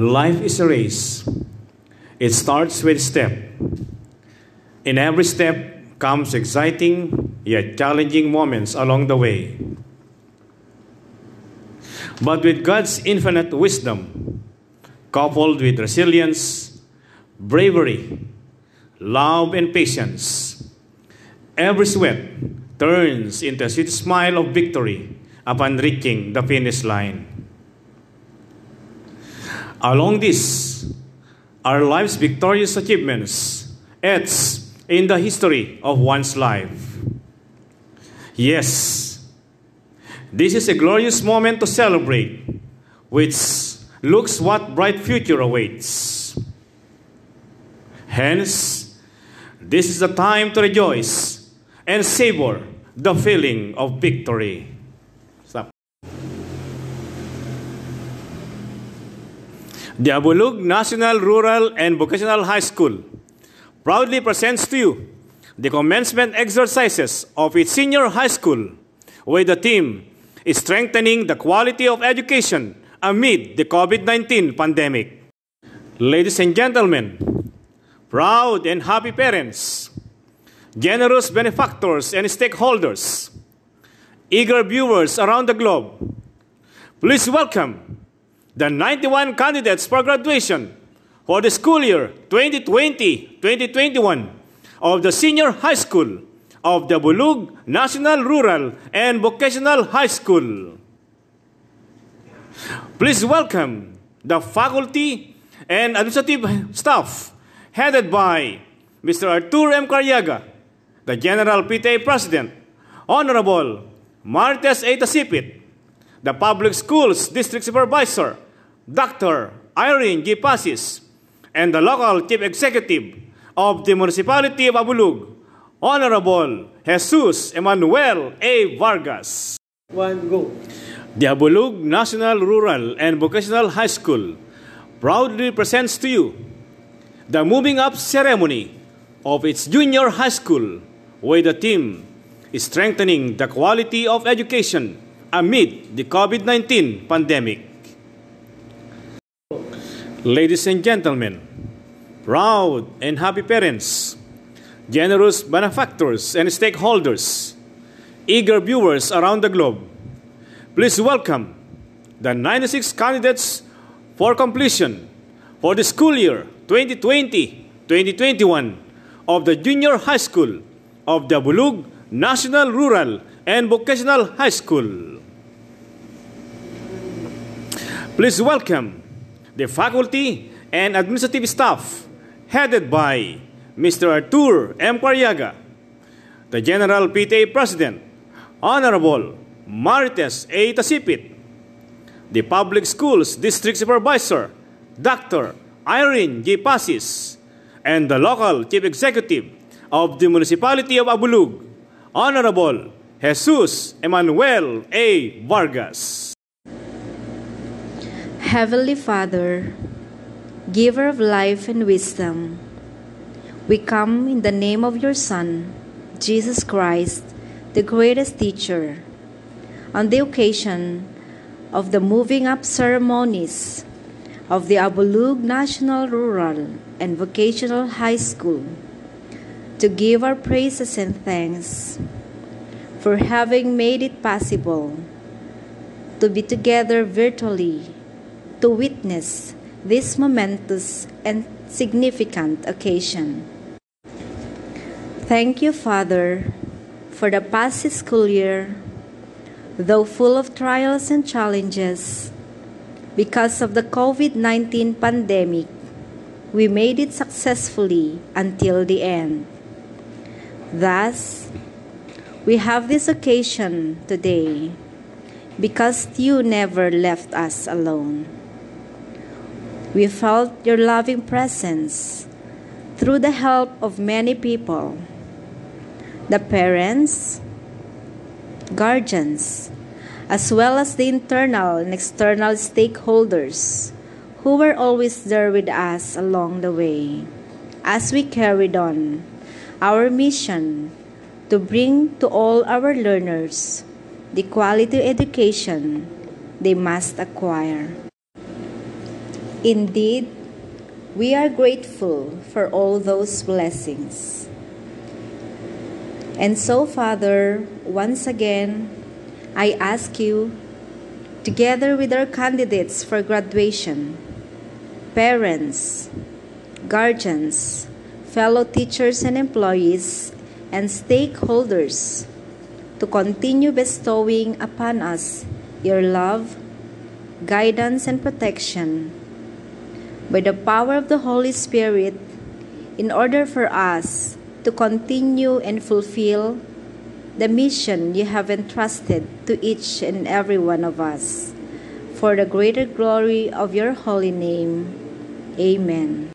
Life is a race. It starts with step. In every step comes exciting yet challenging moments along the way. But with God's infinite wisdom, coupled with resilience, bravery, love, and patience, every sweat turns into a sweet smile of victory upon reaching the finish line. Along this, our life's victorious achievements etched in the history of one's life. Yes, this is a glorious moment to celebrate, which looks what bright future awaits. Hence, this is the time to rejoice and savor the feeling of victory. The Abulug National Rural and Vocational High School proudly presents to you the commencement exercises of its senior high school, where the theme is strengthening the quality of education amid the COVID 19 pandemic. Ladies and gentlemen, proud and happy parents, generous benefactors and stakeholders, eager viewers around the globe, please welcome the 91 candidates for graduation for the school year 2020-2021 of the senior high school of the Abulug National Rural and Vocational High School. Please welcome the faculty and administrative staff headed by Mr. Artur M. Carriaga, the General PTA President, Honorable Marites A. Tasipit, the Public Schools District Supervisor, Dr. Irene G. Pasis, and the local chief executive of the Municipality of Abulug, Honorable Jesus Emmanuel A. Vargas. One, go. The Abulug National Rural and Vocational High School proudly presents to you the moving up ceremony of its junior high school, where the theme is strengthening the quality of education amid the COVID 19 pandemic. Ladies and gentlemen, proud and happy parents, generous benefactors and stakeholders, eager viewers around the globe, please welcome the 96 candidates for completion for the school year 2020-2021 of the Junior High School of the Abulug National Rural and Vocational High School. Please welcome the faculty and administrative staff headed by Mr. Artur M. Carriaga, the General PTA President, Honorable Marites A. Tasipit, the Public Schools District Supervisor, Dr. Irene G. Pasis, and the local Chief Executive of the Municipality of Abulug, Honorable Jesus Emmanuel A. Vargas. Heavenly Father, giver of life and wisdom, we come in the name of your Son, Jesus Christ, the greatest teacher, on the occasion of the moving up ceremonies of the Abulug National Rural and Vocational High School to give our praises and thanks for having made it possible to be together virtually to witness this momentous and significant occasion. Thank you, Father, for the past school year, though full of trials and challenges, because of the COVID 19 pandemic, we made it successfully until the end. Thus, we have this occasion today because you never left us alone. We felt your loving presence through the help of many people the parents, guardians, as well as the internal and external stakeholders who were always there with us along the way as we carried on our mission to bring to all our learners the quality education they must acquire. Indeed, we are grateful for all those blessings. And so, Father, once again, I ask you, together with our candidates for graduation, parents, guardians, fellow teachers and employees, and stakeholders, to continue bestowing upon us your love, guidance, and protection by the power of the Holy Spirit in order for us to continue and fulfill the mission you have entrusted to each and every one of us. For the greater glory of your holy name. Amen.